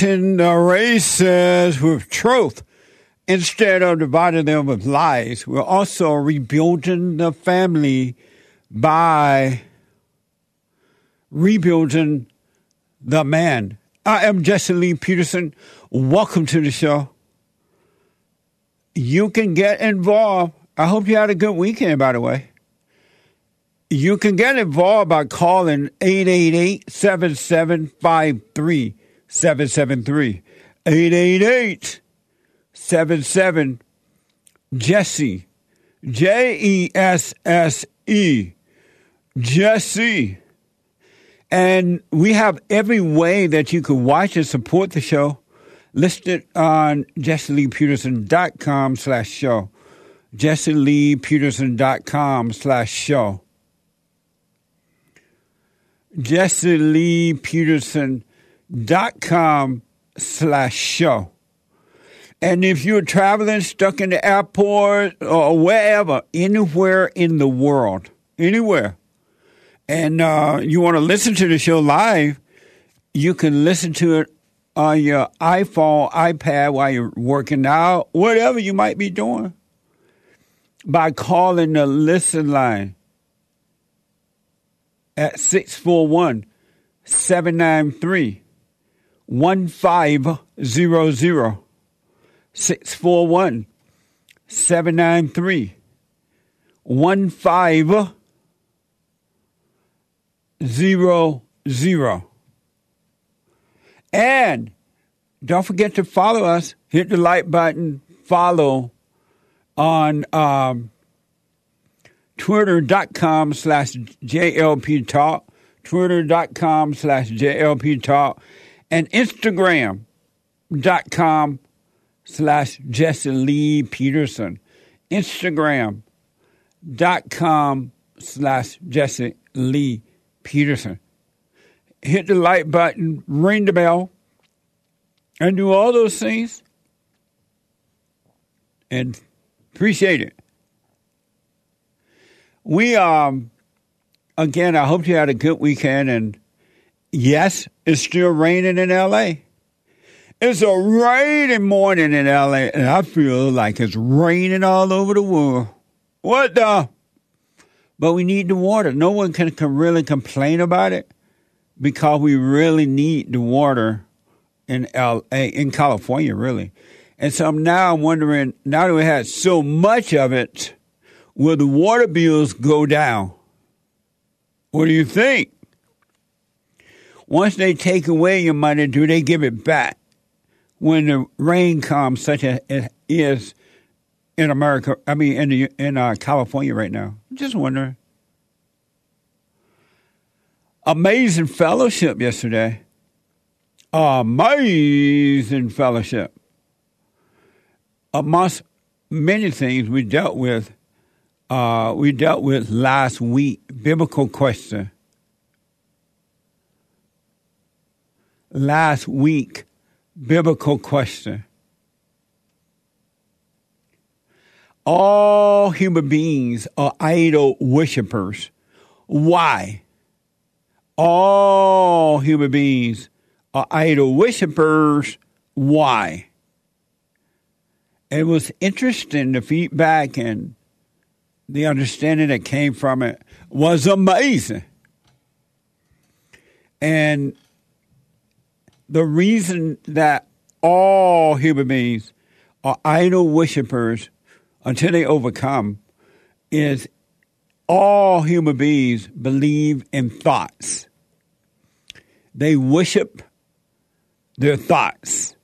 Uniting the uh, races with truth instead of dividing them with lies. We're also rebuilding the family by rebuilding the man. I am Jesse Lee Peterson. Welcome to the show. You can get involved. I hope you had a good weekend, by the way. You can get involved by calling 888 7753 773. 888 77 Jesse. J E S S E. Jesse. And we have every way that you can watch and support the show listed on jesseleepeterson.com slash show. jesseleepeterson.com slash show. jesseleepeterson.com slash show. And if you're traveling, stuck in the airport or wherever, anywhere in the world, anywhere, and uh, you want to listen to the show live, you can listen to it on your iPhone, iPad while you're working out, whatever you might be doing, by calling the listen line at 641 793 1500. 641 793 1500. And don't forget to follow us. Hit the like button, follow on um, twitter.com slash JLP Talk, twitter.com slash JLP Talk, and Instagram.com slash Jesse Lee Peterson. Instagram.com slash Jesse Lee Peterson. Hit the like button, ring the bell, and do all those things. And appreciate it. We um again, I hope you had a good weekend and yes, it's still raining in LA. It's a rainy morning in LA, and I feel like it's raining all over the world. What the? But we need the water. No one can, can really complain about it because we really need the water in LA, in California, really. And so now I'm wondering, now that we had so much of it, will the water bills go down? What do you think? Once they take away your money, do they give it back? When the rain comes, such as it is in America, I mean, in the, in uh, California right now. Just wondering. Amazing fellowship yesterday. Amazing fellowship. Amongst many things we dealt with, uh, we dealt with last week, biblical question. Last week, biblical question. All human beings are idol worshippers. Why? All human beings are idol worshippers. Why? It was interesting. The feedback and the understanding that came from it was amazing. And the reason that all human beings are idol worshippers until they overcome is all human beings believe in thoughts. They worship their thoughts.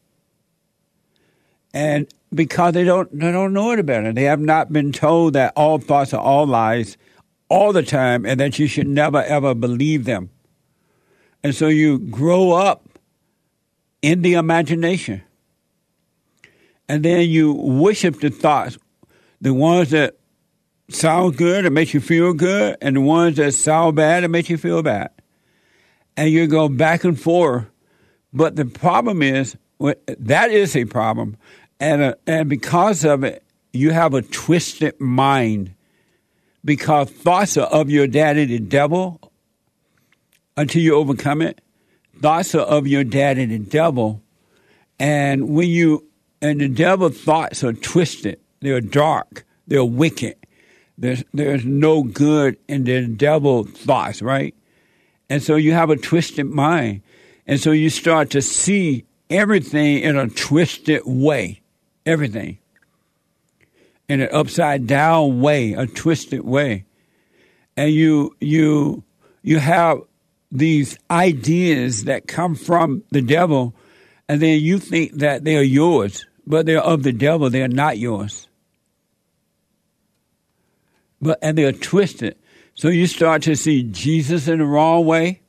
And because they don't they don't know it better. They have not been told that all thoughts are all lies all the time and that you should never ever believe them. And so you grow up in the imagination. And then you worship the thoughts, the ones that sound good and make you feel good, and the ones that sound bad and make you feel bad. And you go back and forth. But the problem is, that is a problem. And, uh, and because of it, you have a twisted mind because thoughts are of your daddy, the devil, until you overcome it. Thoughts are of your daddy, the devil. And when you, and the devil thoughts are twisted, they're dark, they're wicked. There's, there's no good in the devil thoughts, right? And so you have a twisted mind. And so you start to see everything in a twisted way. Everything. In an upside down way, a twisted way. And you you you have these ideas that come from the devil, and then you think that they are yours, but they're of the devil, they are not yours. But and they're twisted. So you start to see Jesus in the wrong way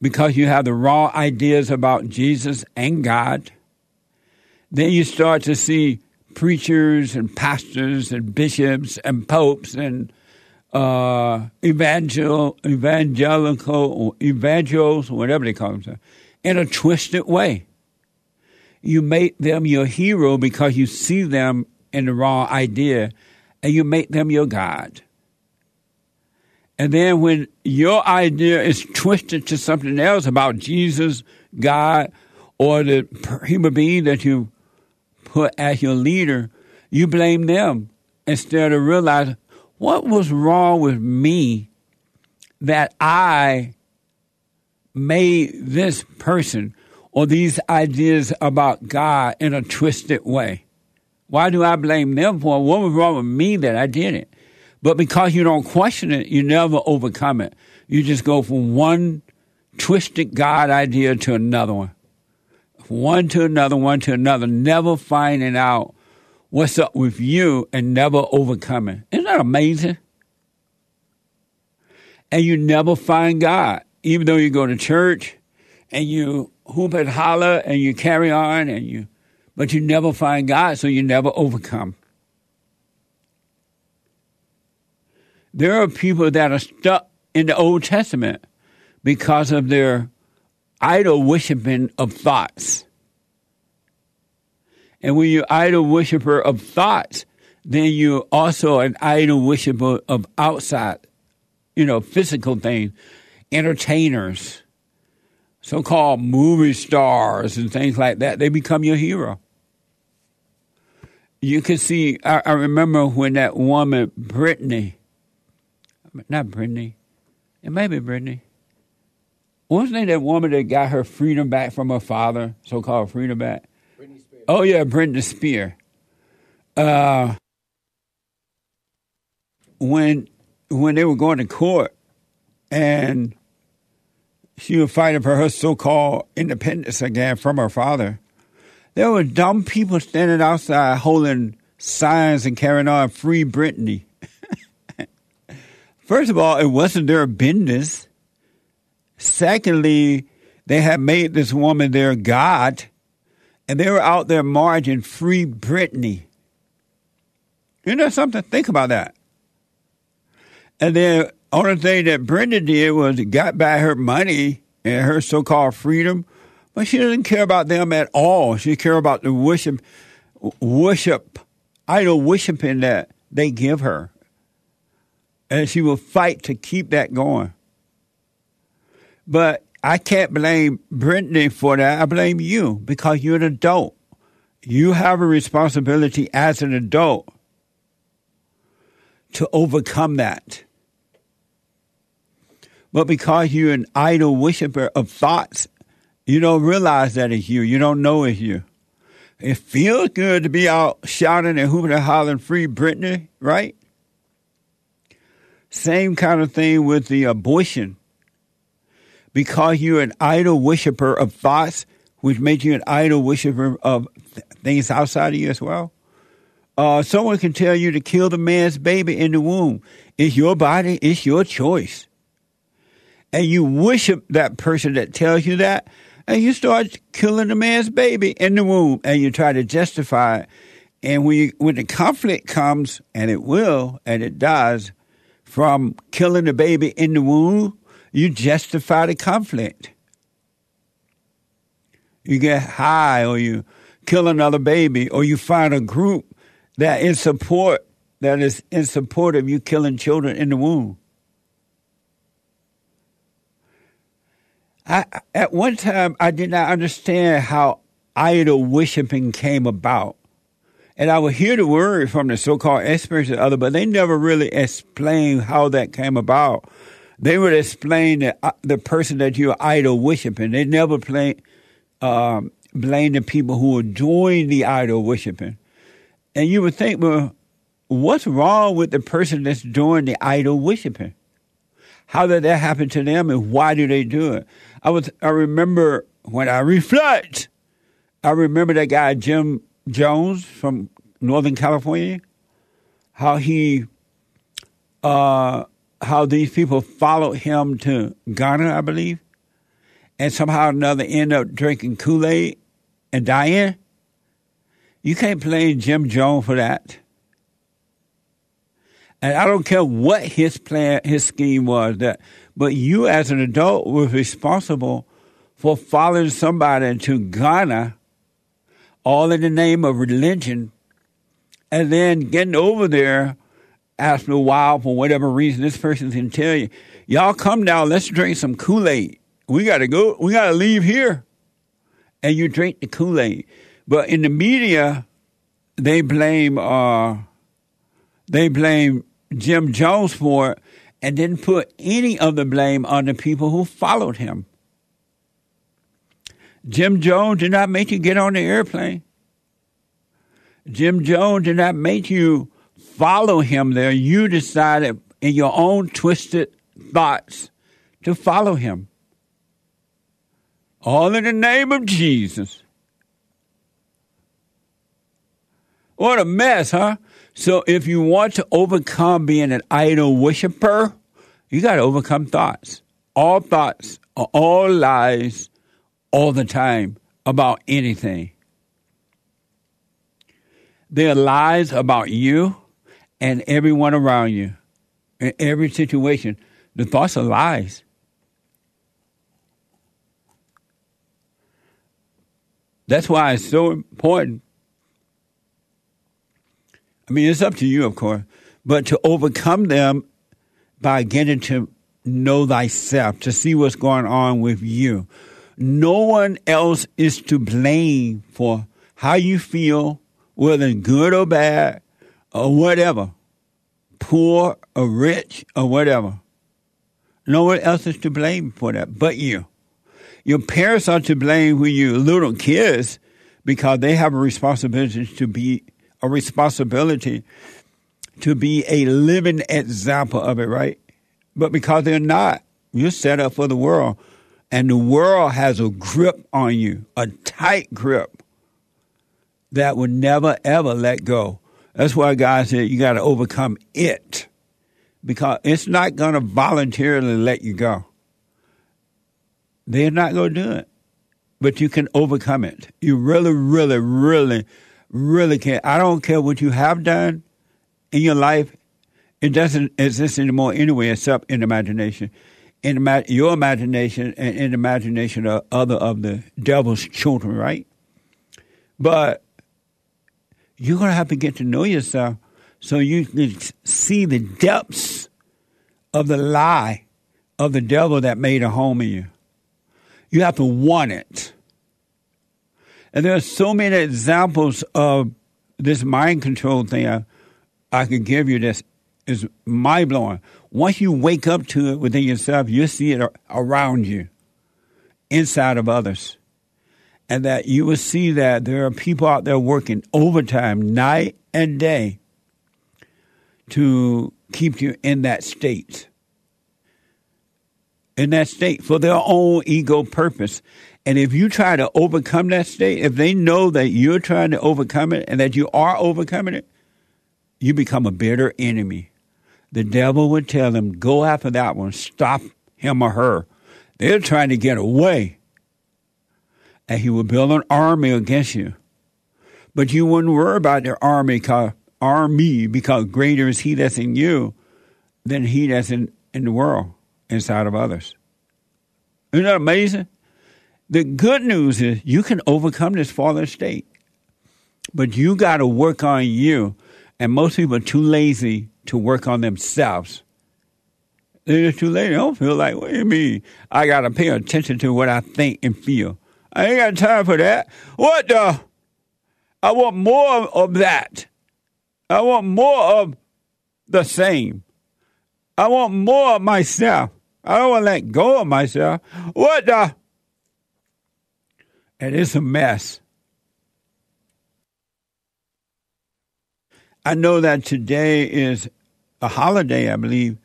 because you have the wrong ideas about Jesus and God. Then you start to see preachers and pastors and bishops and popes and uh, evangel, evangelical evangels, whatever they call themselves, in a twisted way. You make them your hero because you see them in the wrong idea and you make them your God. And then when your idea is twisted to something else about Jesus, God, or the human being that you put as your leader, you blame them instead of realizing what was wrong with me that I made this person or these ideas about God in a twisted way. Why do I blame them for it? what was wrong with me that I did it? But because you don't question it, you never overcome it. You just go from one twisted God idea to another one. One to another, one to another, never finding out what's up with you and never overcoming. Isn't that amazing? And you never find God, even though you go to church and you hoop and holler and you carry on and you, but you never find God, so you never overcome. There are people that are stuck in the Old Testament because of their idol worshiping of thoughts. And when you're idol worshiper of thoughts, then you're also an idol worshiper of outside, you know, physical things, entertainers, so called movie stars and things like that. They become your hero. You can see, I, I remember when that woman, Brittany, not Brittany. It may be Brittany. Wasn't it that woman that got her freedom back from her father, so called freedom back? Oh, yeah, Britney Spears. Uh, when, when they were going to court and she was fighting for her so called independence again from her father, there were dumb people standing outside holding signs and carrying on Free Britney. First of all, it wasn't their business. Secondly, they had made this woman their God, and they were out there marching free Britney. You know something? Think about that. And then only thing that Brenda did was got back her money and her so-called freedom, but she doesn't care about them at all. She care about the worship, worship, idol worshiping that they give her and she will fight to keep that going. But I can't blame Britney for that. I blame you because you're an adult. You have a responsibility as an adult to overcome that. But because you're an idol worshiper of thoughts, you don't realize that it's you. You don't know it's you. It feels good to be out shouting and hooping and hollering free Britney, right? Same kind of thing with the abortion. Because you're an idol worshiper of thoughts, which makes you an idol worshiper of things outside of you as well. Uh, someone can tell you to kill the man's baby in the womb. It's your body, it's your choice. And you worship that person that tells you that, and you start killing the man's baby in the womb, and you try to justify it. And when, you, when the conflict comes, and it will, and it does, from killing the baby in the womb, you justify the conflict. You get high, or you kill another baby, or you find a group that in support that is in support of you killing children in the womb. I, at one time, I did not understand how idol worshiping came about. And I would hear the word from the so-called experts and other, but they never really explained how that came about. They would explain the, uh, the person that you're idol worshiping. They never play, um, blame the people who are doing the idol worshiping. And you would think, well, what's wrong with the person that's doing the idol worshiping? How did that happen to them and why do they do it? I was I remember when I reflect, I remember that guy Jim Jones from Northern California, how he uh, how these people followed him to Ghana, I believe, and somehow or another end up drinking Kool-Aid and dying. You can't blame Jim Jones for that. And I don't care what his plan, his scheme was, that, but you as an adult were responsible for following somebody to Ghana, all in the name of religion, and then getting over there after a while for whatever reason this person can tell you, y'all come down, let's drink some Kool-Aid. We gotta go, we gotta leave here. And you drink the Kool-Aid. But in the media, they blame uh, they blame Jim Jones for it and didn't put any of the blame on the people who followed him. Jim Jones did not make you get on the airplane. Jim Jones did not make you follow him there. You decided in your own twisted thoughts to follow him. All in the name of Jesus. What a mess, huh? So if you want to overcome being an idol worshiper, you got to overcome thoughts. All thoughts are all lies all the time about anything. They are lies about you and everyone around you in every situation. The thoughts are lies. That's why it's so important I mean, it's up to you, of course, but to overcome them by getting to know thyself, to see what's going on with you. No one else is to blame for how you feel, whether good or bad or whatever, poor or rich or whatever. No one else is to blame for that but you. Your parents are to blame when you're little kids because they have a responsibility to be a responsibility to be a living example of it, right? But because they're not, you're set up for the world. And the world has a grip on you, a tight grip that will never, ever let go. That's why God said you got to overcome it because it's not going to voluntarily let you go. They're not going to do it, but you can overcome it. You really, really, really really care. I don't care what you have done in your life. It doesn't exist anymore anyway, except in imagination. In your imagination and in imagination of other of the devil's children, right? But you're going to have to get to know yourself so you can see the depths of the lie of the devil that made a home in you. You have to want it. And there are so many examples of this mind control thing I, I could give you this is mind blowing. Once you wake up to it within yourself, you see it around you, inside of others. And that you will see that there are people out there working overtime night and day to keep you in that state. in that state for their own ego purpose. And if you try to overcome that state, if they know that you're trying to overcome it and that you are overcoming it, you become a bitter enemy. The devil would tell them, go after that one, stop him or her. They're trying to get away. And he will build an army against you. But you wouldn't worry about their army, army because greater is he that's in you than he that's in, in the world inside of others. Isn't that amazing? The good news is you can overcome this fallen state, but you got to work on you. And most people are too lazy to work on themselves. They're too lazy. They don't feel like, what do you mean? I got to pay attention to what I think and feel. I ain't got time for that. What the? I want more of that. I want more of the same. I want more of myself. I don't want to let go of myself. What the? And it's a mess. I know that today is a holiday, I believe,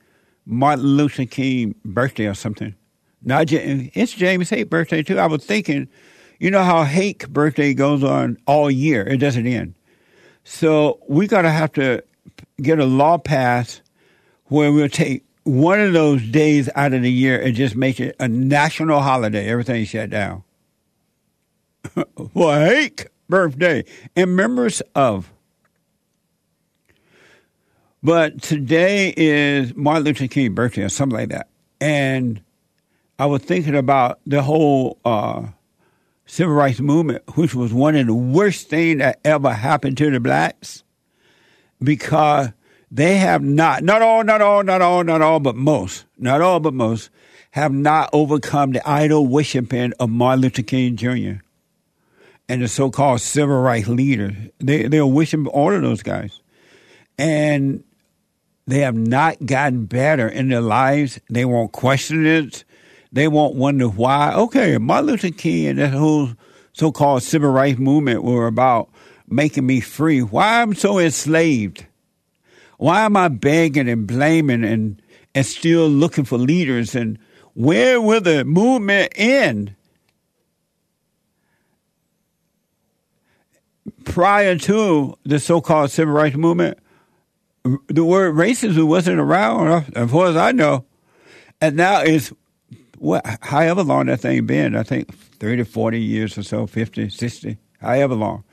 Martin Luther King birthday or something. Not it's James Hake birthday too. I was thinking, you know how Hake birthday goes on all year; it doesn't end. So we gotta have to get a law passed where we'll take one of those days out of the year and just make it a national holiday. Everything shut down. well, Hake birthday and members of. But today is Martin Luther King birthday or something like that. And I was thinking about the whole uh, civil rights movement, which was one of the worst things that ever happened to the blacks because they have not, not all, not all, not all, not all, but most, not all, but most, have not overcome the idol worshiping of Martin Luther King Jr. and the so-called civil rights leaders. They they're worshiping all of those guys, and they have not gotten better in their lives. They won't question it. They won't wonder why. Okay, Martin Luther King and that whole so-called civil rights movement were about making me free. Why I'm so enslaved? Why am I begging and blaming and, and still looking for leaders? And where will the movement end? Prior to the so called civil rights movement, the word racism wasn't around, as far as I know. And now it's what, however long that thing been, I think 30, 40 years or so, 50, 60, however long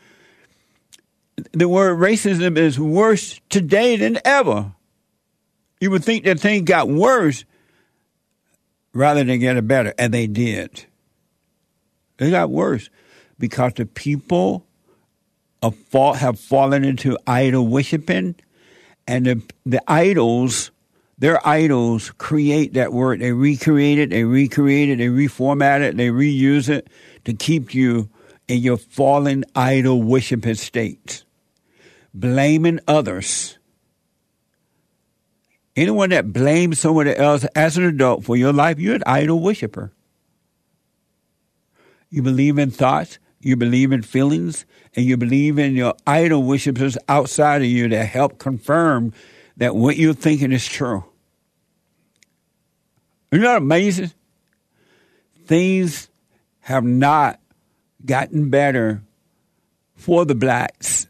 the word racism is worse today than ever. You would think that things got worse rather than getting better, and they did. They got worse because the people have fallen into idol worshiping, and the, the idols, their idols, create that word. They recreate it, they recreate it, they reformat it, they reuse it to keep you in your fallen idol worshiping state blaming others. Anyone that blames someone else as an adult for your life, you're an idol worshiper. You believe in thoughts, you believe in feelings, and you believe in your idol worshippers outside of you that help confirm that what you're thinking is true. Isn't that amazing? Things have not gotten better for the blacks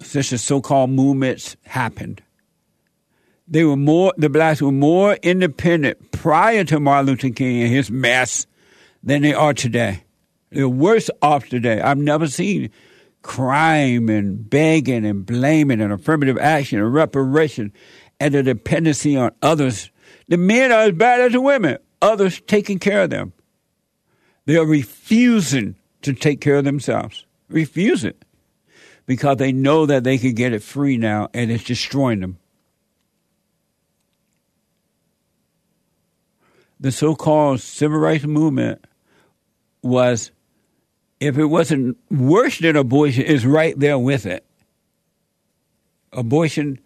since the so-called movements happened. They were more, the blacks were more independent prior to Martin Luther King and his mess than they are today. They're worse off today. I've never seen crime and begging and blaming and affirmative action and reparation and a dependency on others. The men are as bad as the women, others taking care of them. They are refusing to take care of themselves. refusing because they know that they can get it free now and it's destroying them. The so called civil rights movement was, if it wasn't worse than abortion, is right there with it. Abortion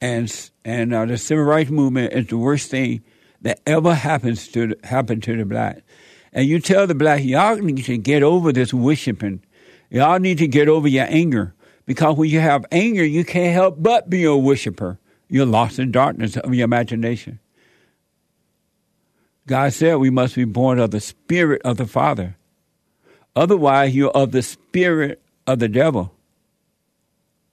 and and uh, the civil rights movement is the worst thing that ever happens to happen to the black. And you tell the black, y'all need to get over this worshiping. Y'all need to get over your anger. Because when you have anger, you can't help but be a worshiper. You're lost in darkness of your imagination. God said we must be born of the Spirit of the Father. Otherwise, you're of the Spirit of the devil.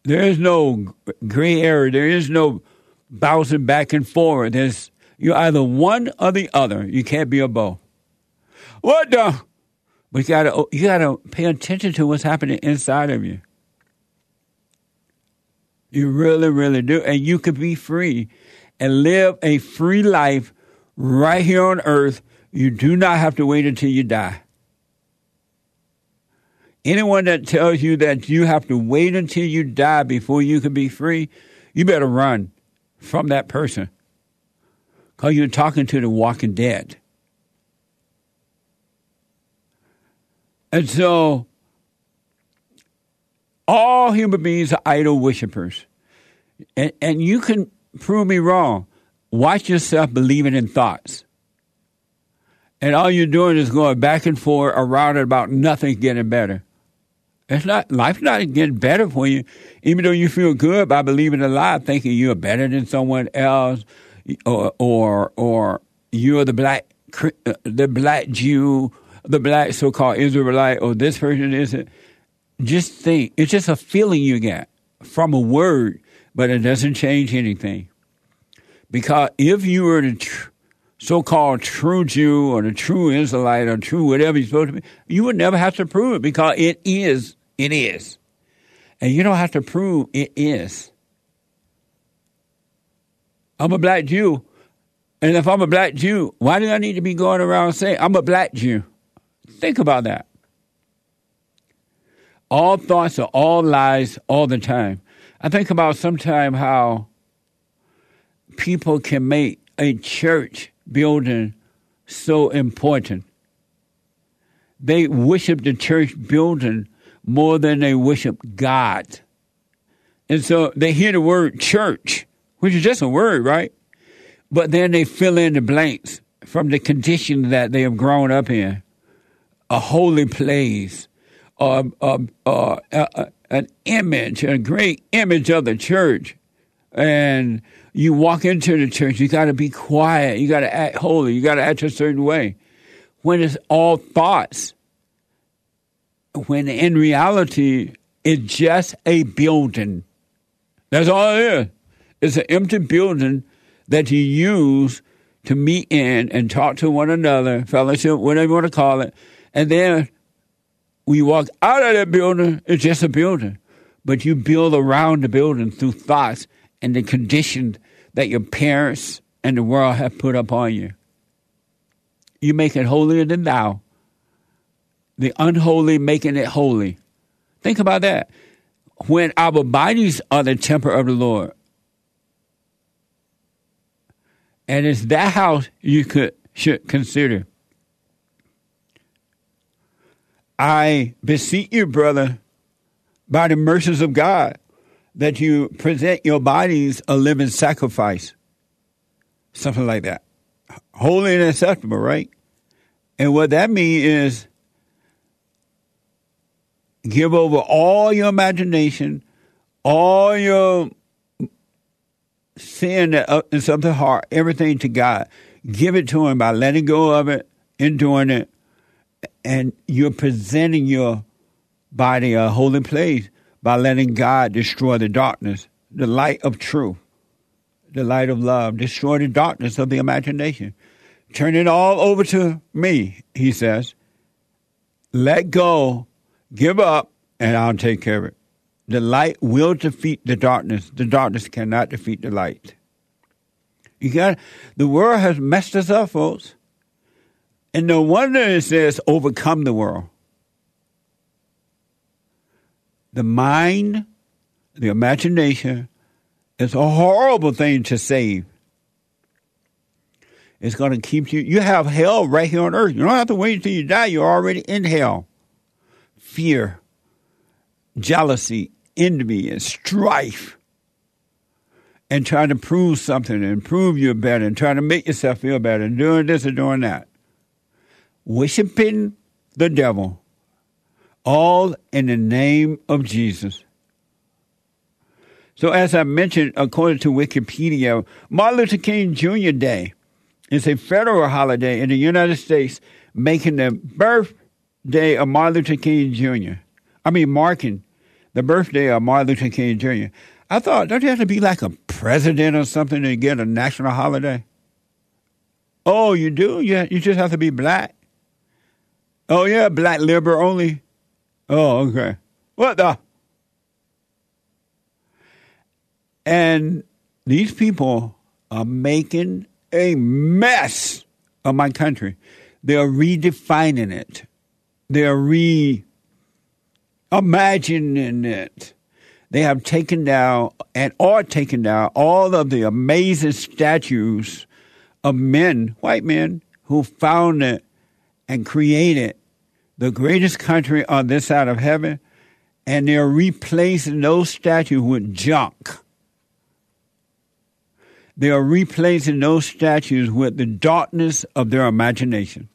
There is no gray area. There is no bouncing back and forth. There's you're either one or the other. You can't be a both. What the? But you gotta you gotta pay attention to what's happening inside of you. You really, really do, and you can be free and live a free life right here on earth. You do not have to wait until you die. Anyone that tells you that you have to wait until you die before you can be free, you better run from that person. Because you're talking to the walking dead. And so, all human beings are idol worshippers. And, and you can prove me wrong. Watch yourself believing in thoughts. And all you're doing is going back and forth around and about nothing getting better. It's not life's not getting better for you, even though you feel good by believing a lie, thinking you're better than someone else, or or or you're the black uh, the black Jew, the black so-called Israelite, or this person isn't. Just think, it's just a feeling you get from a word, but it doesn't change anything. Because if you were the tr- so-called true Jew or the true Israelite or true whatever you're supposed to be, you would never have to prove it because it is, it is. And you don't have to prove it is. I'm a black Jew. And if I'm a black Jew, why do I need to be going around saying I'm a black Jew? Think about that. All thoughts are all lies all the time. I think about sometimes how people can make a church building so important. They worship the church building more than they worship God. And so they hear the word church, which is just a word, right? But then they fill in the blanks from the condition that they have grown up in. A holy place, uh, an image, a great image of the church. And you walk into the church, you got to be quiet. You got to act holy. You got to act a certain way. When it's all thoughts, when in reality, it's just a building. That's all it is. It's an empty building that you use to meet in and talk to one another, fellowship, whatever you want to call it. And then we walk out of that building, it's just a building. But you build around the building through thoughts and the conditions that your parents and the world have put upon you. You make it holier than thou. The unholy making it holy. Think about that. When our bodies are the temple of the Lord, and it's that house you could should consider. I beseech you, brother, by the mercies of God, that you present your bodies a living sacrifice. Something like that. Holy and acceptable, right? And what that means is give over all your imagination, all your sin that uh, is of the heart, everything to God. Give it to Him by letting go of it and doing it. And you're presenting your body a holy place by letting God destroy the darkness, the light of truth, the light of love, destroy the darkness of the imagination. Turn it all over to me, he says. Let go, give up, and I'll take care of it. The light will defeat the darkness. The darkness cannot defeat the light. You got the world has messed us up, folks. And no wonder it says overcome the world. the mind, the imagination, is a horrible thing to save. It's going to keep you. You have hell right here on earth. You don't have to wait until you die. You're already in hell. Fear, jealousy, envy, and strife. And trying to prove something and prove you're better and trying to make yourself feel better and doing this and doing that. Worshipping the devil all in the name of Jesus. So, as I mentioned, according to Wikipedia, Martin Luther King Jr. Day is a federal holiday in the United States, making the birthday of Martin Luther King Jr. I mean, marking the birthday of Martin Luther King Jr. I thought, don't you have to be like a president or something to get a national holiday? Oh, you do? Yeah, you just have to be black. Oh yeah, black liberal only. Oh, okay. What the? And these people are making a mess of my country. They're redefining it. They're reimagining it. They have taken down and are taking down all of the amazing statues of men, white men, who founded and created the greatest country on this side of heaven, and they're replacing those statues with junk. They are replacing those statues with the darkness of their imagination.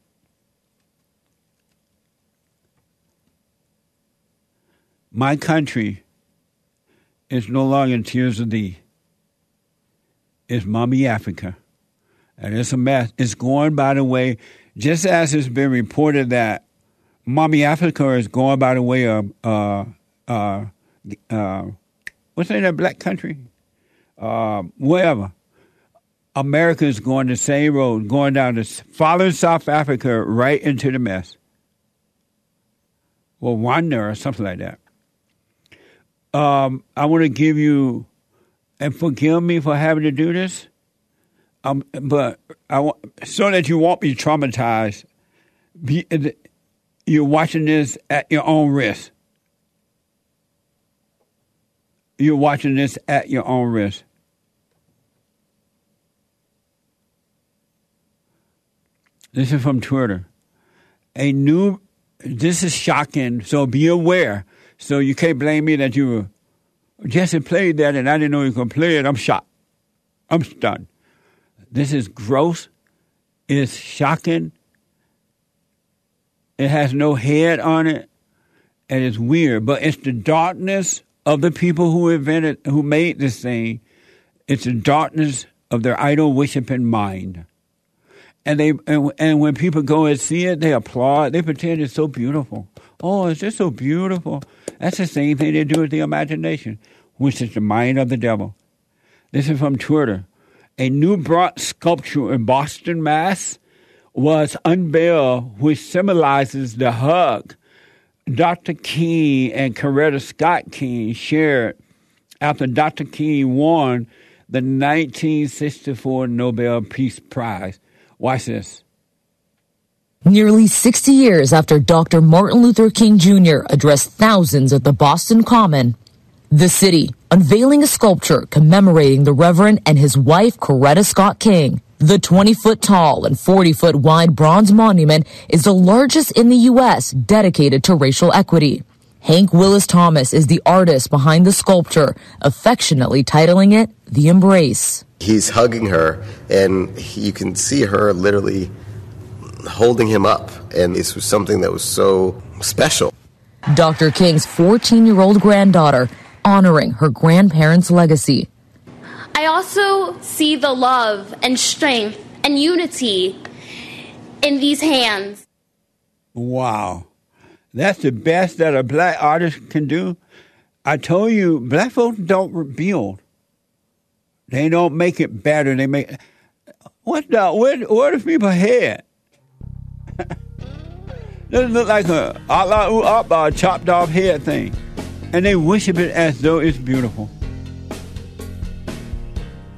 My country is no longer in tears of thee. It's mommy Africa. And it's a mess. It's going by the way, just as it's been reported that mommy Africa is going by the way of, uh, uh, uh, what's in that black country? Uh, wherever. America is going the same road, going down to following South Africa right into the mess. Well, Rwanda or something like that. Um, I want to give you, and forgive me for having to do this, um, but I want, so that you won't be traumatized. Be, you're watching this at your own risk. You're watching this at your own risk. This is from Twitter. A new, this is shocking, so be aware. So you can't blame me that you Jesse played that and I didn't know you could play it. I'm shocked. I'm stunned. This is gross. It's shocking. It has no head on it. And it's weird. But it's the darkness of the people who invented, who made this thing. It's the darkness of their idol worshiping mind and they and, and when people go and see it, they applaud. They pretend it's so beautiful. Oh, it's just so beautiful. That's the same thing they do with the imagination, which is the mind of the devil. This is from Twitter. A new bronze sculpture in Boston, Mass, was unveiled, which symbolizes the hug Dr. King and Coretta Scott King shared after Dr. King won the 1964 Nobel Peace Prize. Watch this. Nearly 60 years after Dr. Martin Luther King Jr. addressed thousands at the Boston Common, the city unveiling a sculpture commemorating the Reverend and his wife, Coretta Scott King. The 20 foot tall and 40 foot wide bronze monument is the largest in the U.S. dedicated to racial equity. Hank Willis Thomas is the artist behind the sculpture, affectionately titling it The Embrace. He's hugging her, and you can see her literally holding him up. And this was something that was so special. Dr. King's 14 year old granddaughter honoring her grandparents' legacy. I also see the love and strength and unity in these hands. Wow. That's the best that a black artist can do. I told you, black folks don't rebuild. They don't make it better. They make what the where where do people head? Doesn't look like a Allah uh, chopped off head thing, and they worship it as though it's beautiful.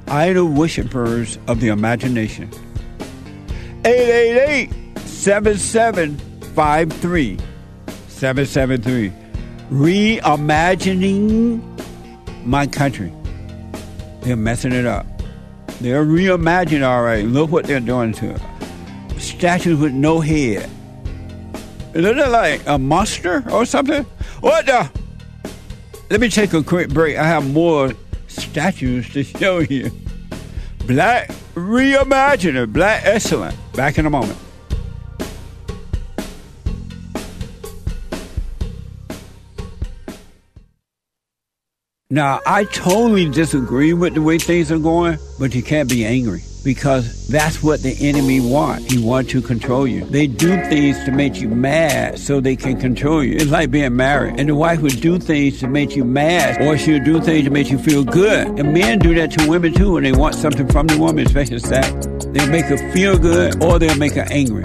Idol worshippers of the imagination. 888 7753 773. Reimagining my country. They're messing it up. They're reimagining, all right. Look what they're doing to it. Statues with no head. Isn't it like a monster or something? What the? Let me take a quick break. I have more statues to show you. Black Reimaginer, Black Excellent. Back in a moment. Now, I totally disagree with the way things are going, but you can't be angry because that's what the enemy want. He want to control you. They do things to make you mad so they can control you. It's like being married. And the wife would do things to make you mad or she'll do things to make you feel good. And men do that to women too when they want something from the woman, especially sex. They'll make her feel good or they'll make her angry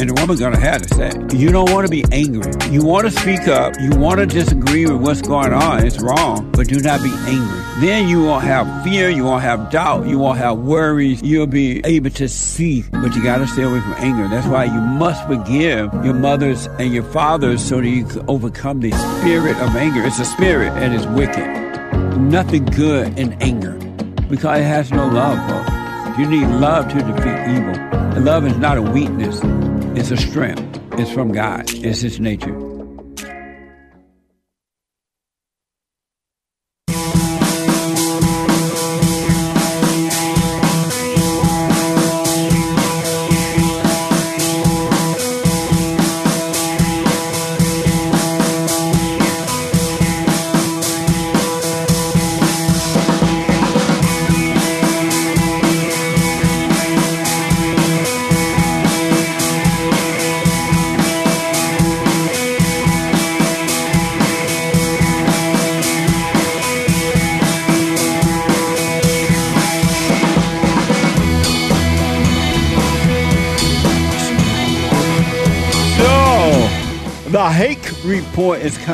and the woman's gonna have to say. You don't want to be angry. You want to speak up. You want to disagree with what's going on. It's wrong, but do not be angry. Then you won't have fear. You won't have doubt. You won't have worries. You'll be able to see, but you gotta stay away from anger. That's why you must forgive your mothers and your fathers so that you can overcome the spirit of anger. It's a spirit and it's wicked. Nothing good in anger because it has no love, folks. You need love to defeat evil. And love is not a weakness. It's a strength. It's from God. It's His nature.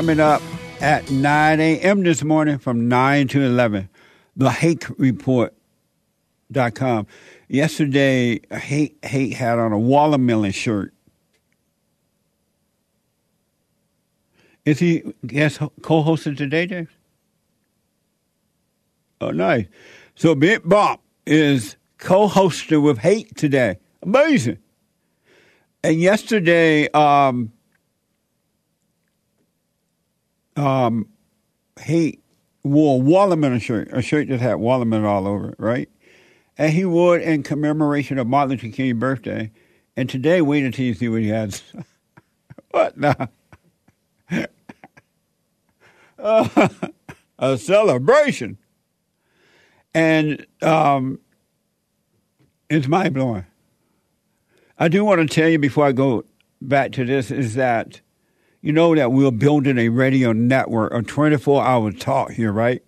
Coming up at 9 a.m. this morning from 9 to 11. The Hake Report.com. Yesterday, Hake, Hake had on a watermelon shirt. Is he guest co-hosted today, James? Oh, nice. So Big Bop is co-hosted with Hake today. Amazing. And yesterday, um, um, he wore a watermelon shirt, a shirt that had watermelon all over it, right? And he wore it in commemoration of Martin Luther King's birthday. And today, wait until you see what he has. what now? Uh, a celebration. And um, it's mind blowing. I do want to tell you before I go back to this is that you know that we're building a radio network, a 24 hour talk here, right?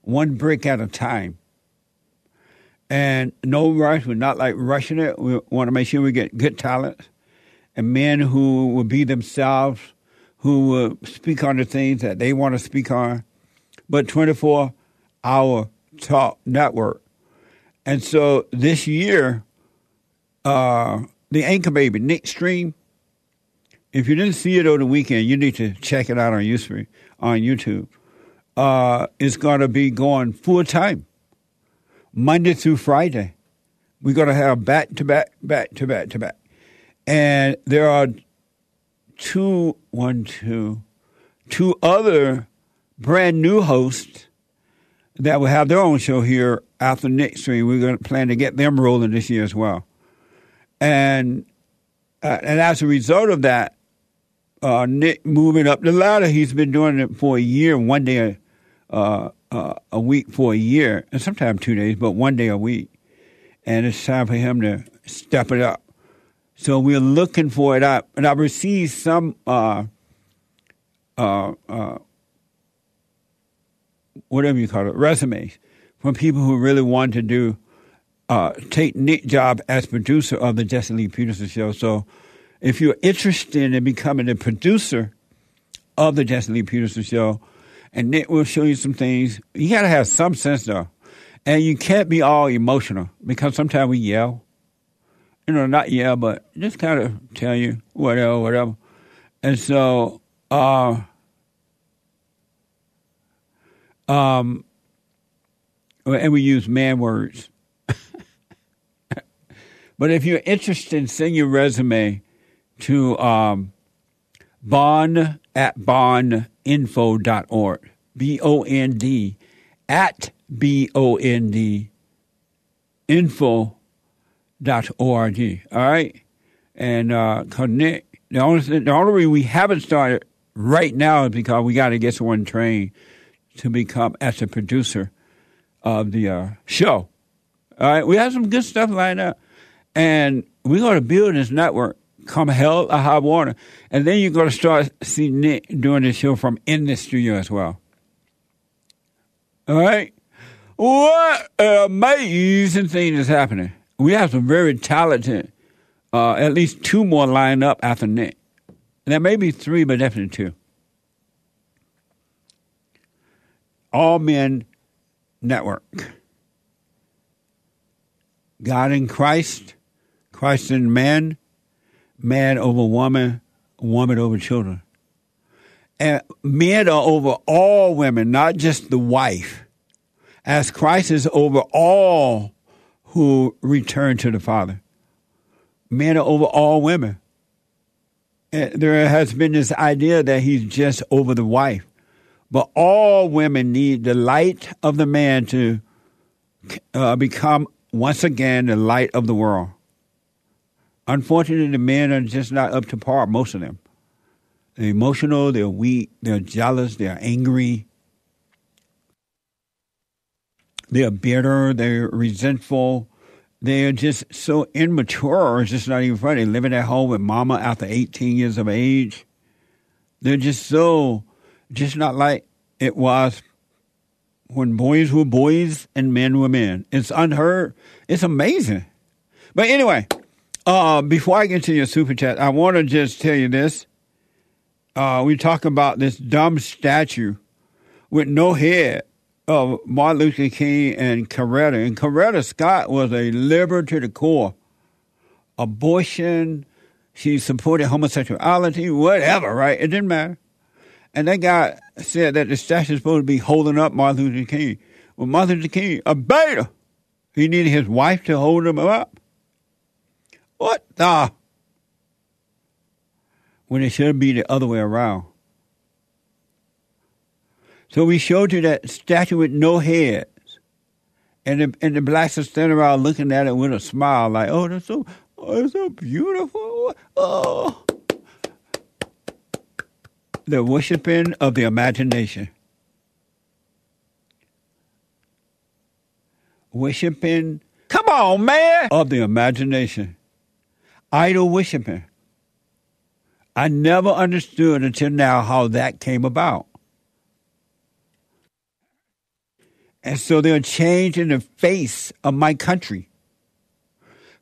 One brick at a time. And no rush. We're not like rushing it. We want to make sure we get good talent and men who will be themselves, who will speak on the things that they want to speak on. But 24 hour talk network. And so this year, uh, the Anchor Baby, Nick Stream. If you didn't see it over the weekend, you need to check it out on YouTube. On YouTube, uh, it's going to be going full time, Monday through Friday. We're going to have back to back, back to back to back, and there are two, one, two, two other brand new hosts that will have their own show here after next week. We're going to plan to get them rolling this year as well. And uh, and as a result of that, uh, Nick moving up the ladder, he's been doing it for a year, one day uh, uh, a week for a year, and sometimes two days, but one day a week. And it's time for him to step it up. So we're looking for it up. And I've received some uh, uh, uh, whatever you call it, resumes from people who really want to do uh, take Nick job as producer of the Jesse Lee Peterson Show. So if you're interested in becoming a producer of the Jesse Lee Peterson Show, and Nick will show you some things, you got to have some sense though. And you can't be all emotional because sometimes we yell. You know, not yell, but just kind of tell you whatever, whatever. And so, uh, um, and we use man words. but if you're interested, send your resume to um, bond at bondinfo.org. B O N D at B O N D info dot org. All right? And uh, connect. The only, the only reason we haven't started right now is because we got to get someone trained to become as a producer of the uh, show. All right, we have some good stuff lined up, and we're going to build this network. Come hell or high water, and then you're going to start seeing Nick doing this show from in the studio as well. All right, what amazing thing is happening? We have some very talented, uh, at least two more lined up after Nick. There may be three, but definitely two. All Men Network. God in Christ, Christ in man, man over woman, woman over children. And men are over all women, not just the wife, as Christ is over all who return to the Father. Men are over all women. And there has been this idea that he's just over the wife. But all women need the light of the man to uh, become once again the light of the world. Unfortunately, the men are just not up to par, most of them. They're emotional, they're weak, they're jealous, they're angry, they're bitter, they're resentful, they're just so immature, it's just not even funny. Living at home with mama after 18 years of age. They're just so, just not like it was when boys were boys and men were men. It's unheard. It's amazing. But anyway, uh, before I get to your super chat, I want to just tell you this. Uh, we talk about this dumb statue with no head of Martin Luther King and Coretta. And Coretta Scott was a liberal to the core. Abortion, she supported homosexuality, whatever, right? It didn't matter. And that guy said that the statue is supposed to be holding up Martin Luther King. Well, Martin Luther King, a beta. He needed his wife to hold him up. What the? When it should be the other way around. So we showed you that statue with no heads. And the, and the blacks are standing around looking at it with a smile, like, oh, that's so, oh, it's so beautiful. Oh. The worshiping of the imagination. Worshiping, come on, man, of the imagination. Idol worshiping. I never understood until now how that came about. And so they're changing the face of my country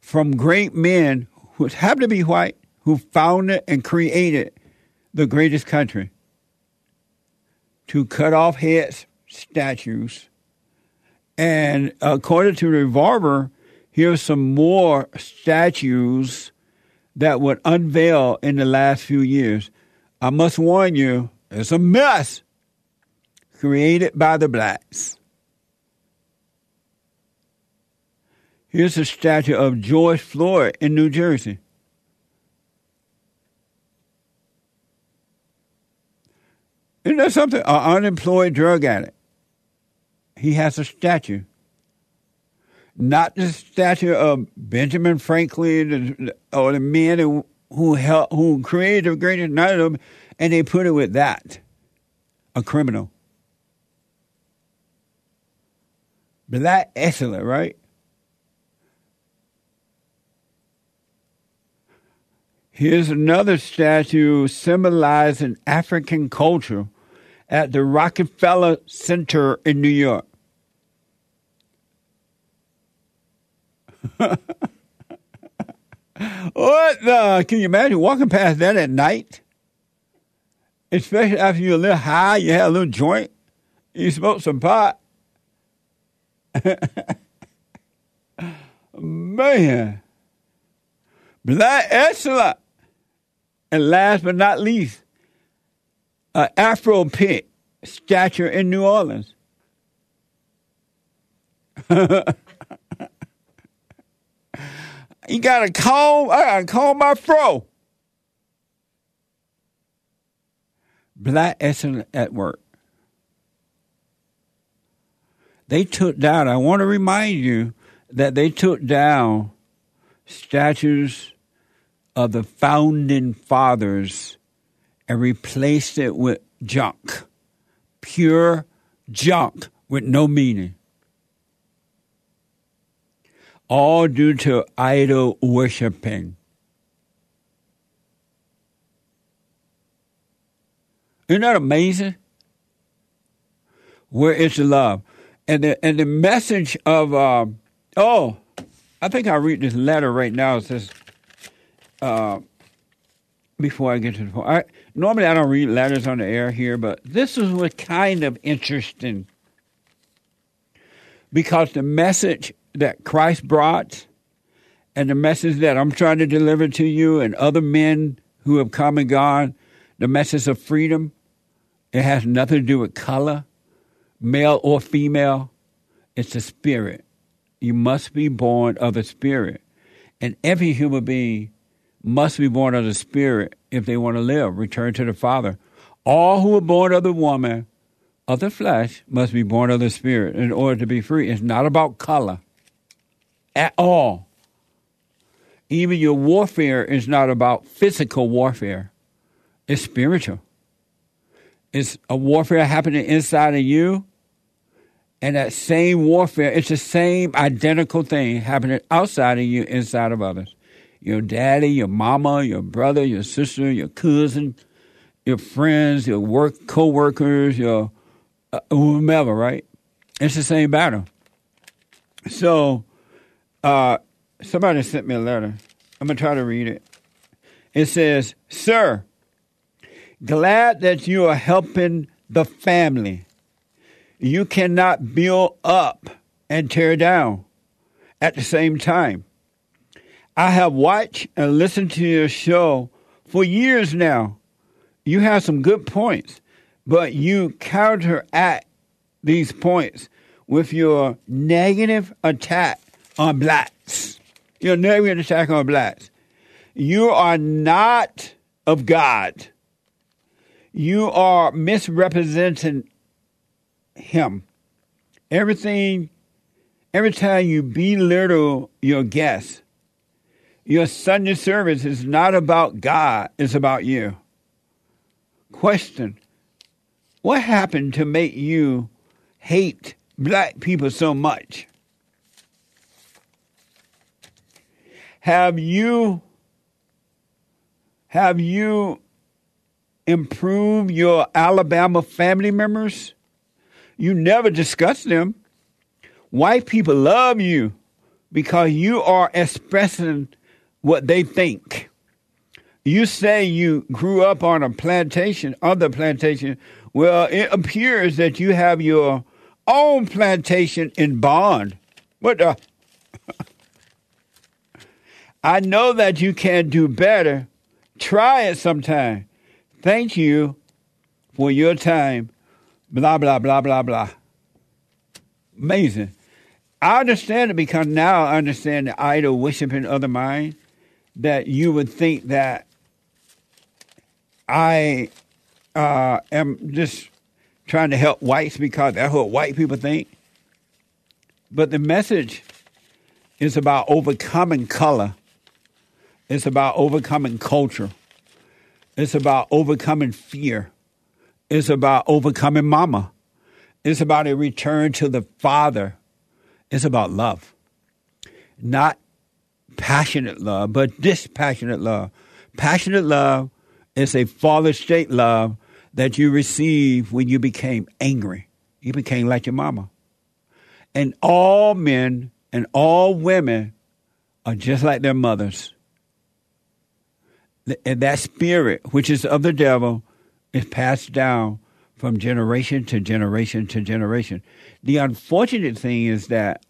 from great men who happen to be white, who founded and created the greatest country, to cut off heads, statues. And according to Revolver, here's some more statues that would unveil in the last few years. I must warn you, it's a mess created by the blacks. Here's a statue of George Floyd in New Jersey. Isn't that something? An unemployed drug addict. He has a statue. Not the statue of Benjamin Franklin or the men who who, helped, who created the of them, and they put it with that, a criminal. But that excellent, right? Here's another statue symbolizing African culture at the Rockefeller Center in New York. what the? Can you imagine walking past that at night? Especially after you're a little high, you had a little joint, you smoked some pot. Man. Black excellent. And last but not least, an Afro pit statue in New Orleans. you got to comb, I got to comb my fro. Black excellent at work. They took down, I want to remind you that they took down statues of the founding fathers and replaced it with junk, pure junk with no meaning. All due to idol worshiping. Isn't that amazing? Where is love? And the and the message of um, oh, I think I'll read this letter right now. It says, uh, before I get to the point, I, normally I don't read letters on the air here, but this is what kind of interesting because the message that Christ brought and the message that I'm trying to deliver to you and other men who have come and gone, the message of freedom, it has nothing to do with color, male or female. It's the spirit. You must be born of the spirit. And every human being must be born of the spirit if they want to live, return to the Father. All who are born of the woman, of the flesh, must be born of the spirit in order to be free. It's not about color at all. Even your warfare is not about physical warfare, it's spiritual. It's a warfare happening inside of you. And that same warfare, it's the same identical thing happening outside of you, inside of others your daddy, your mama, your brother, your sister, your cousin, your friends, your work co-workers, your uh, whomever, right? It's the same battle. So, uh, somebody sent me a letter. I'm gonna try to read it. It says, "Sir, glad that you are helping the family. You cannot build up and tear down at the same time." I have watched and listened to your show for years now. You have some good points, but you counteract these points with your negative attack on blacks. You'll never Your negative attack on blacks. You are not of God. You are misrepresenting Him. Everything, every time you belittle your guests, your Sunday service is not about God, it's about you. Question What happened to make you hate black people so much? Have you have you improved your Alabama family members? You never discuss them. White people love you because you are expressing what they think. You say you grew up on a plantation, other plantation. Well, it appears that you have your own plantation in Bond. What the? I know that you can do better. Try it sometime. Thank you for your time. Blah, blah, blah, blah, blah. Amazing. I understand it because now I understand the idol worshiping other minds that you would think that I uh, am just trying to help whites because that's what white people think. But the message is about overcoming color. It's about overcoming culture. It's about overcoming fear. It's about overcoming mama. It's about a return to the Father. It's about love. Not passionate love, but dispassionate love. Passionate love is a father state love that you receive when you became angry. You became like your mama. And all men and all women are just like their mothers. And that spirit, which is of the devil, is passed down from generation to generation to generation. The unfortunate thing is that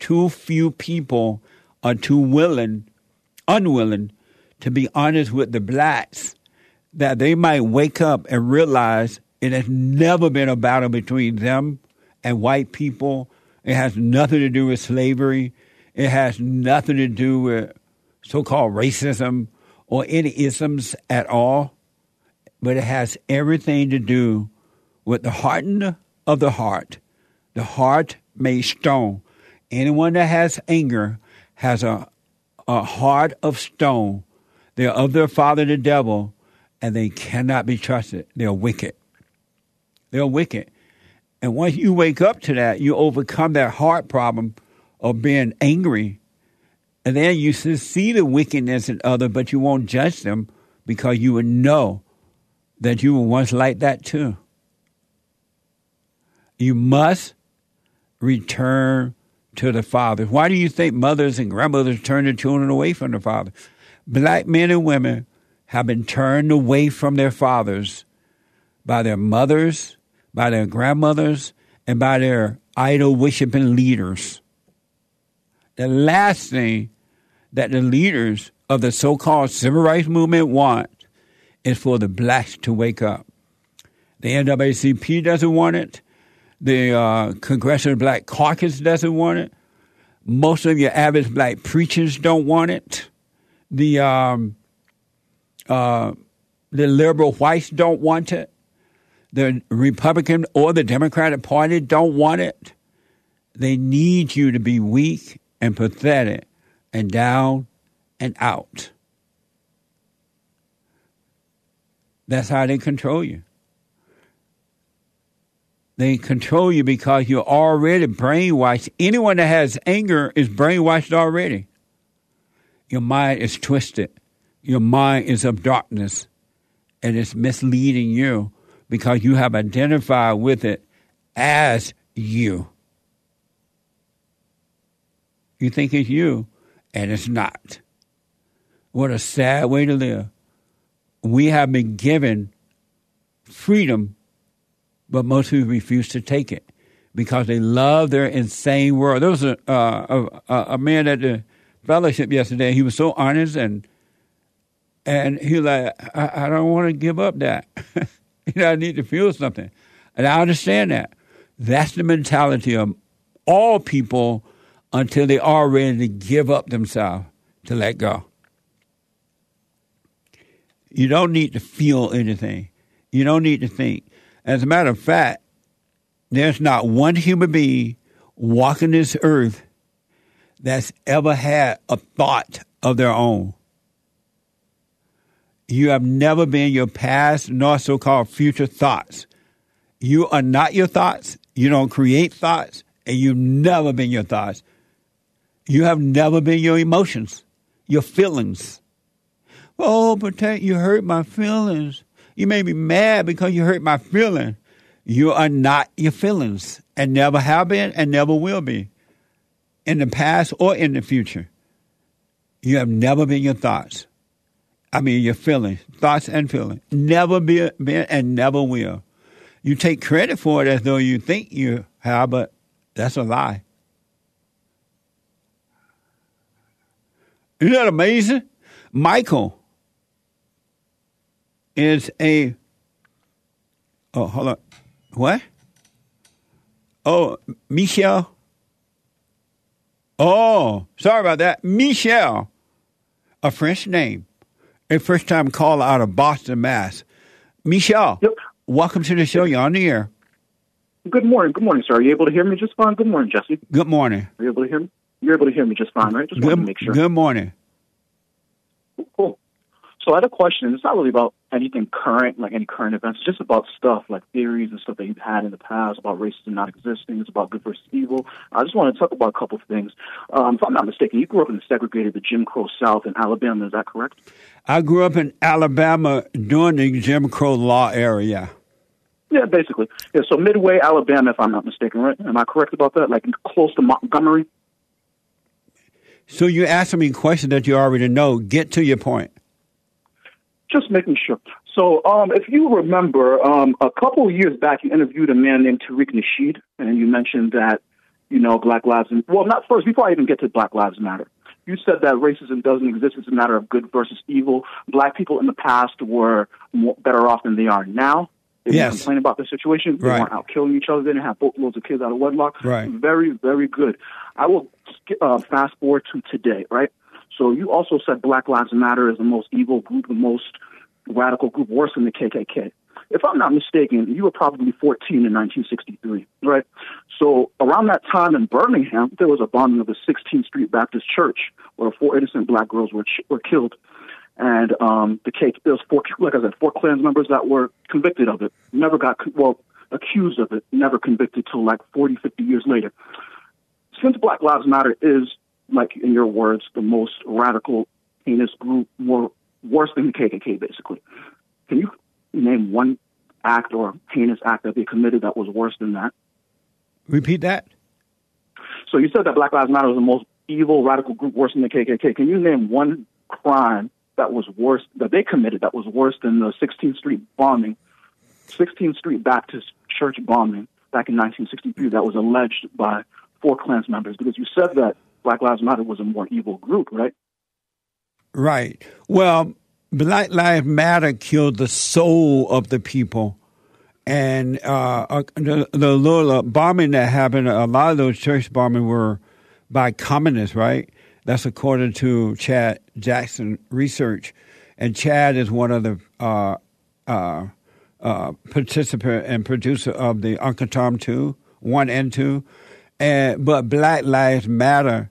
too few people are too willing, unwilling to be honest with the blacks that they might wake up and realize it has never been a battle between them and white people. It has nothing to do with slavery. It has nothing to do with so called racism or any isms at all. But it has everything to do with the hardening of the heart. The heart made stone. Anyone that has anger has a, a heart of stone. They are of their father the devil, and they cannot be trusted. They are wicked. They are wicked. And once you wake up to that, you overcome that heart problem of being angry. And then you see the wickedness in others, but you won't judge them because you would know that you were once like that too. You must return to the Father. Why do you think mothers and grandmothers turn their children away from the Father? Black men and women have been turned away from their fathers by their mothers, by their grandmothers, and by their idol worshiping leaders. The last thing that the leaders of the so called civil rights movement want is for the blacks to wake up. The NAACP doesn't want it. The uh, Congressional Black Caucus doesn't want it. Most of your average black preachers don't want it. The um, uh, the liberal whites don't want it. The Republican or the Democratic Party don't want it. They need you to be weak and pathetic and down and out. That's how they control you. They control you because you're already brainwashed. Anyone that has anger is brainwashed already. Your mind is twisted. Your mind is of darkness. And it's misleading you because you have identified with it as you. You think it's you, and it's not. What a sad way to live. We have been given freedom but most people refuse to take it because they love their insane world. There was a uh, a, a, man at the fellowship yesterday. He was so honest and and he was like, I, I don't want to give up that. you know, I need to feel something, and I understand that. That's the mentality of all people until they are ready to give up themselves to let go. You don't need to feel anything. You don't need to think. As a matter of fact, there's not one human being walking this earth that's ever had a thought of their own. You have never been your past nor so called future thoughts. You are not your thoughts. You don't create thoughts, and you've never been your thoughts. You have never been your emotions, your feelings. Oh, but you hurt my feelings. You may be mad because you hurt my feelings. You are not your feelings and never have been and never will be in the past or in the future. You have never been your thoughts. I mean, your feelings, thoughts and feelings. Never be, been and never will. You take credit for it as though you think you have, but that's a lie. Isn't that amazing? Michael is a. Oh, hold on. What? Oh, Michelle. Oh, sorry about that. Michelle, a French name, a first time caller out of Boston, Mass. Michelle, yep. welcome to the show. You're on the air. Good morning. Good morning, sir. Are you able to hear me just fine? Good morning, Jesse. Good morning. Are you able to hear me? You're able to hear me just fine, right? Just good, want to make sure. Good morning. Cool. So I had a question. It's not really about anything current, like any current events. It's just about stuff like theories and stuff that you've had in the past about racism not existing. It's about good versus evil. I just want to talk about a couple of things. Um, if I'm not mistaken, you grew up in the segregated, the Jim Crow South in Alabama. Is that correct? I grew up in Alabama during the Jim Crow law area. Yeah, basically. Yeah, so Midway, Alabama, if I'm not mistaken, right? Am I correct about that? Like close to Montgomery? So you're asking me questions that you already know. Get to your point. Just making sure. So, um, if you remember, um, a couple of years back, you interviewed a man named Tariq Nasheed, and you mentioned that, you know, Black Lives, well, not first, before I even get to Black Lives Matter. You said that racism doesn't exist. It's a matter of good versus evil. Black people in the past were more, better off than they are now. They yes. complain about the situation. They right. weren't out killing each other. They didn't have boatloads of kids out of wedlock. Right. Very, very good. I will uh, fast forward to today, right? So you also said Black Lives Matter is the most evil group, the most radical group, worse than the KKK. If I'm not mistaken, you were probably 14 in 1963, right? So around that time in Birmingham, there was a bombing of the 16th Street Baptist Church where four innocent black girls were were killed. And um, the K, there was four, like I said, four Klan members that were convicted of it. Never got, well, accused of it, never convicted till like 40, 50 years later. Since Black Lives Matter is, like in your words, the most radical, heinous group, more worse than the KKK, basically. Can you name one act or heinous act that they committed that was worse than that? Repeat that. So you said that Black Lives Matter was the most evil radical group worse than the KKK. Can you name one crime that was worse that they committed that was worse than the 16th Street bombing, 16th Street Baptist Church bombing back in 1963 that was alleged by four Klans members? Because you said that Black Lives Matter was a more evil group, right? Right. Well, Black Lives Matter killed the soul of the people. And uh, uh the, the little uh, bombing that happened, a lot of those church bombings were by communists, right? That's according to Chad Jackson research. And Chad is one of the uh, uh, uh, participant and producer of the Uncle Tom 2, 1 and 2. And, but Black Lives Matter,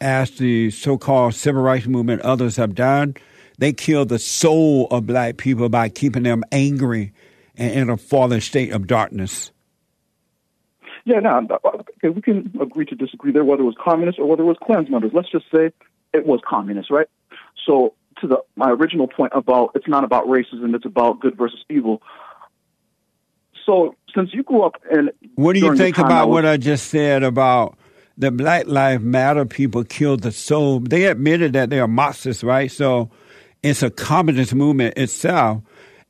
as the so called civil rights movement others have done, they kill the soul of black people by keeping them angry and in a fallen state of darkness. Yeah, no, uh, okay, we can agree to disagree there, whether it was communist or whether it was Klan members. Let's just say it was communist, right? So, to the my original point about it's not about racism, it's about good versus evil. So, since you grew up in, what do you think about was, what I just said about the Black Lives Matter people killed the soul? They admitted that they are Marxists, right? So, it's a communist movement itself,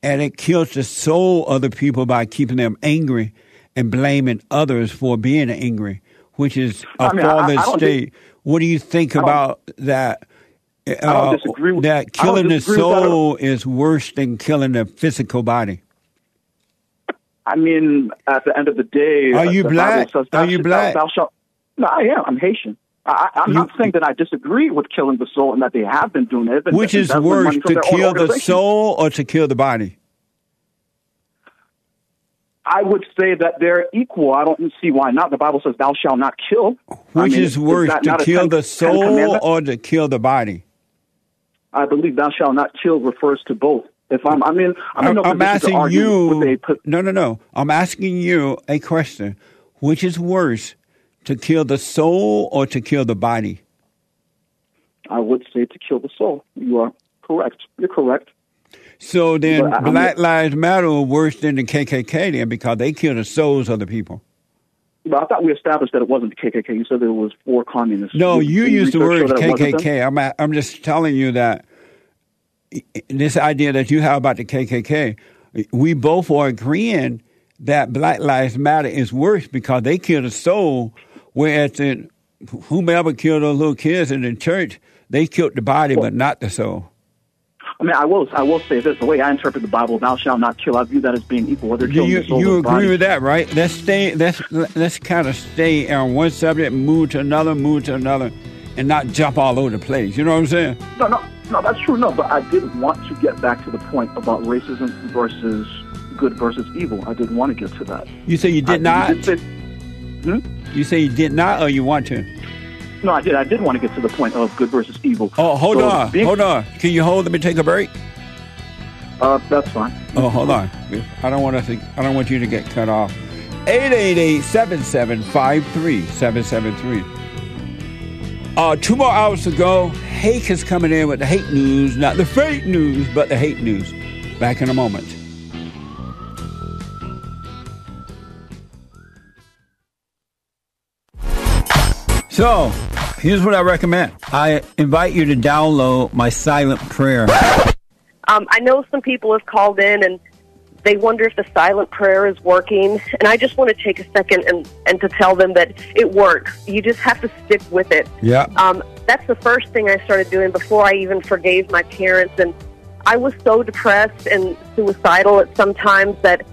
and it kills the soul of the people by keeping them angry and blaming others for being angry, which is a I mean, fallen state. Think, what do you think about that? Uh, I don't disagree with that. Killing the soul is worse than killing the physical body. I mean, at the end of the day, are you black? Says, are you black? Thou, thou shalt, no, I am. I'm Haitian. I, am not saying that I disagree with killing the soul and that they have been doing it. Which is worse, to kill the soul or to kill the body? I would say that they're equal. I don't see why not. The Bible says, "Thou shalt not kill." Which I mean, is worse, is to kill the soul or to kill the body? I believe "Thou shalt not kill" refers to both. If I'm, I mean, I'm, no I'm asking you. no, no, no. I'm asking you a question. Which is worse, to kill the soul or to kill the body? I would say to kill the soul. You are correct. You're correct. So then, but, Black Lives Matter are worse than the KKK then because they kill the souls of the people. But I thought we established that it wasn't the KKK. You said there was four communists. No, you, you used the word KKK. I'm I'm just telling you that this idea that you have about the KKK, we both are agreeing that Black Lives Matter is worse because they killed a soul, whereas the, whomever killed those little kids in the church, they killed the body but not the soul. I mean, I will. I will say this: the way I interpret the Bible, "Thou shalt not kill," I view that as being equal. Whether you you, you agree body. with that, right? Let's stay. Let's let's kind of stay on one subject, move to another, move to another, and not jump all over the place. You know what I'm saying? No, no, no. That's true. No, but I did want to get back to the point about racism versus good versus evil. I did want to get to that. You say you did I, not. You, did say, hmm? you say you did not, or you want to? No, I did. I did want to get to the point of good versus evil. Oh, hold so on, being, hold on. Can you hold? Let me take a break. Uh, that's fine. Oh, hold on. I don't want to. I don't want you to get cut off. 888-7753-773. Uh, two more hours to go. Hake is coming in with the hate news, not the fake news, but the hate news. Back in a moment. So, here's what I recommend. I invite you to download my silent prayer. Um, I know some people have called in and they wonder if the silent prayer is working. And I just want to take a second and, and to tell them that it works. You just have to stick with it. Yeah. Um, that's the first thing I started doing before I even forgave my parents. And I was so depressed and suicidal at some times that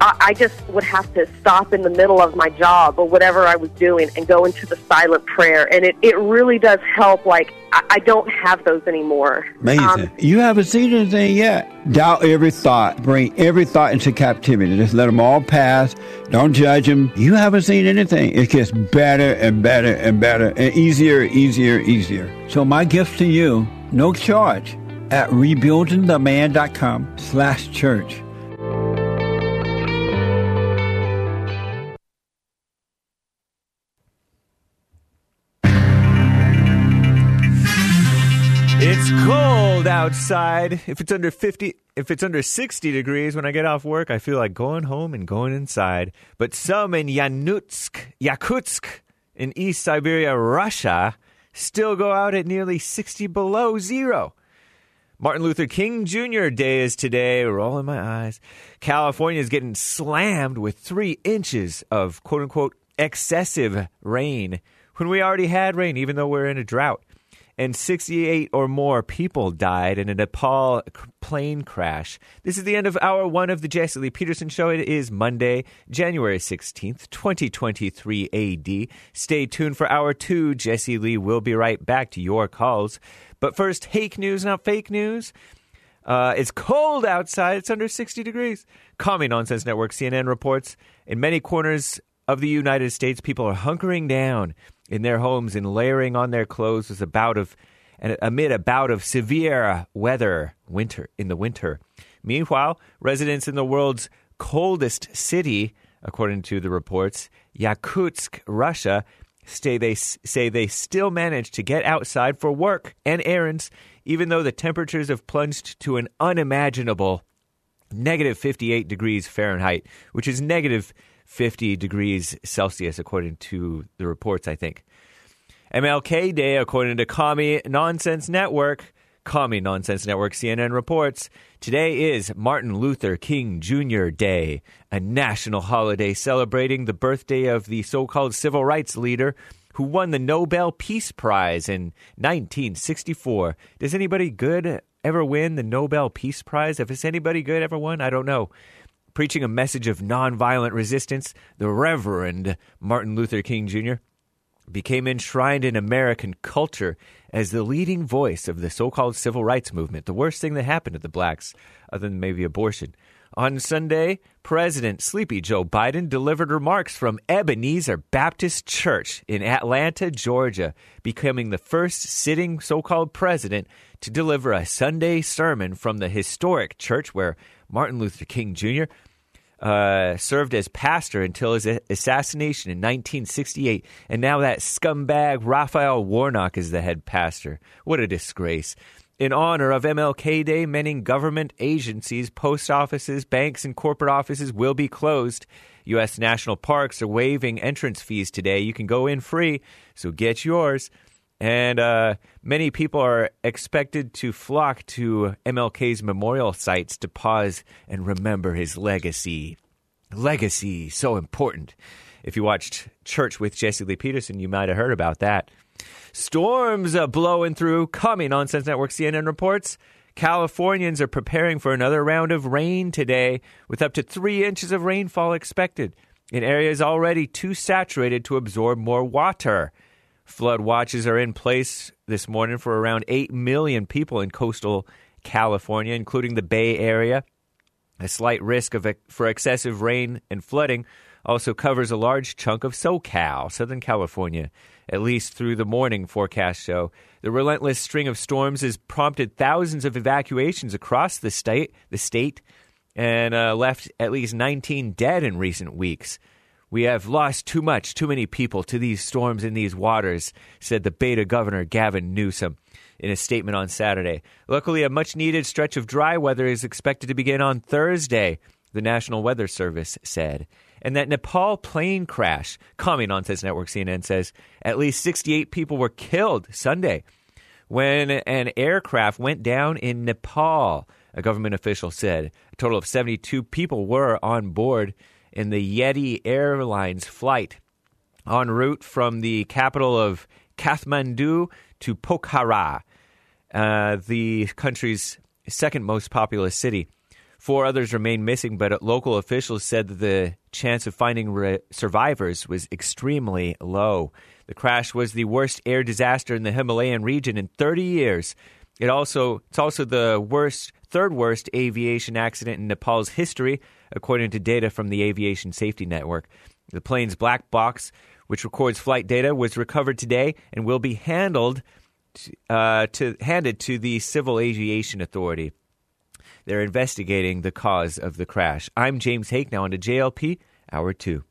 I, just would have to stop in the middle of my job or whatever I was doing and go into the silent prayer. And it, it really does help. Like, I, I don't have those anymore. Amazing. Um, you haven't seen anything yet. Doubt every thought. Bring every thought into captivity. Just let them all pass. Don't judge them. You haven't seen anything. It gets better and better and better and easier, easier, easier. So my gift to you, no charge, at rebuildingtheman.com slash church outside. If it's under 50, if it's under 60 degrees when I get off work, I feel like going home and going inside. But some in Yanutsk, Yakutsk, in East Siberia, Russia, still go out at nearly 60 below zero. Martin Luther King Jr. Day is today. Rolling my eyes. California is getting slammed with three inches of quote unquote excessive rain when we already had rain, even though we're in a drought and 68 or more people died in a Nepal plane crash. This is the end of hour one of the Jesse Lee Peterson Show. It is Monday, January 16th, 2023 AD. Stay tuned for hour two. Jesse Lee will be right back to your calls. But first, fake news, not fake news. Uh, it's cold outside. It's under 60 degrees. Commie Nonsense Network CNN reports in many corners of the United States, people are hunkering down in their homes and layering on their clothes as a bout of and amid a bout of severe weather winter in the winter. Meanwhile, residents in the world's coldest city, according to the reports, Yakutsk, Russia, say they say they still manage to get outside for work and errands, even though the temperatures have plunged to an unimaginable negative 58 degrees Fahrenheit, which is negative 50 degrees Celsius, according to the reports, I think. MLK Day, according to Commie Nonsense Network, Commie Nonsense Network CNN reports, today is Martin Luther King Jr. Day, a national holiday celebrating the birthday of the so called civil rights leader who won the Nobel Peace Prize in 1964. Does anybody good ever win the Nobel Peace Prize? If it's anybody good ever won, I don't know preaching a message of nonviolent resistance, the Reverend Martin Luther King Jr. became enshrined in American culture as the leading voice of the so called civil rights movement, the worst thing that happened to the blacks, other than maybe abortion. On Sunday, President Sleepy Joe Biden delivered remarks from Ebenezer Baptist Church in Atlanta, Georgia, becoming the first sitting so called president to deliver a Sunday sermon from the historic church where Martin Luther King Jr. Uh, served as pastor until his assassination in 1968, and now that scumbag Raphael Warnock is the head pastor. What a disgrace. In honor of MLK Day, many government agencies, post offices, banks, and corporate offices will be closed. U.S. national parks are waiving entrance fees today. You can go in free, so get yours. And uh, many people are expected to flock to MLK's memorial sites to pause and remember his legacy. Legacy, so important. If you watched Church with Jesse Lee Peterson, you might have heard about that. Storms are blowing through. Commie Nonsense Network CNN reports. Californians are preparing for another round of rain today, with up to three inches of rainfall expected in areas already too saturated to absorb more water. Flood watches are in place this morning for around 8 million people in coastal California, including the Bay Area. A slight risk of for excessive rain and flooding also covers a large chunk of SoCal, Southern California, at least through the morning forecast show. The relentless string of storms has prompted thousands of evacuations across the state, the state, and uh, left at least 19 dead in recent weeks. We have lost too much, too many people to these storms and these waters, said the beta governor Gavin Newsom in a statement on Saturday. Luckily, a much needed stretch of dry weather is expected to begin on Thursday, the National Weather Service said. And that Nepal plane crash, Commie Nonsense Network CNN says, at least 68 people were killed Sunday when an aircraft went down in Nepal, a government official said. A total of 72 people were on board in the Yeti Airlines flight en route from the capital of Kathmandu to Pokhara, uh, the country's second most populous city. Four others remain missing, but local officials said that the chance of finding re- survivors was extremely low. The crash was the worst air disaster in the Himalayan region in 30 years. It also it's also the worst third worst aviation accident in Nepal's history, according to data from the Aviation Safety Network. The plane's black box, which records flight data, was recovered today and will be handled uh, to handed to the Civil Aviation Authority. They're investigating the cause of the crash. I'm James Hake now on to JLP Hour 2.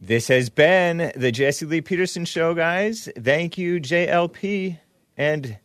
This has been the Jesse Lee Peterson Show, guys. Thank you, JLP. And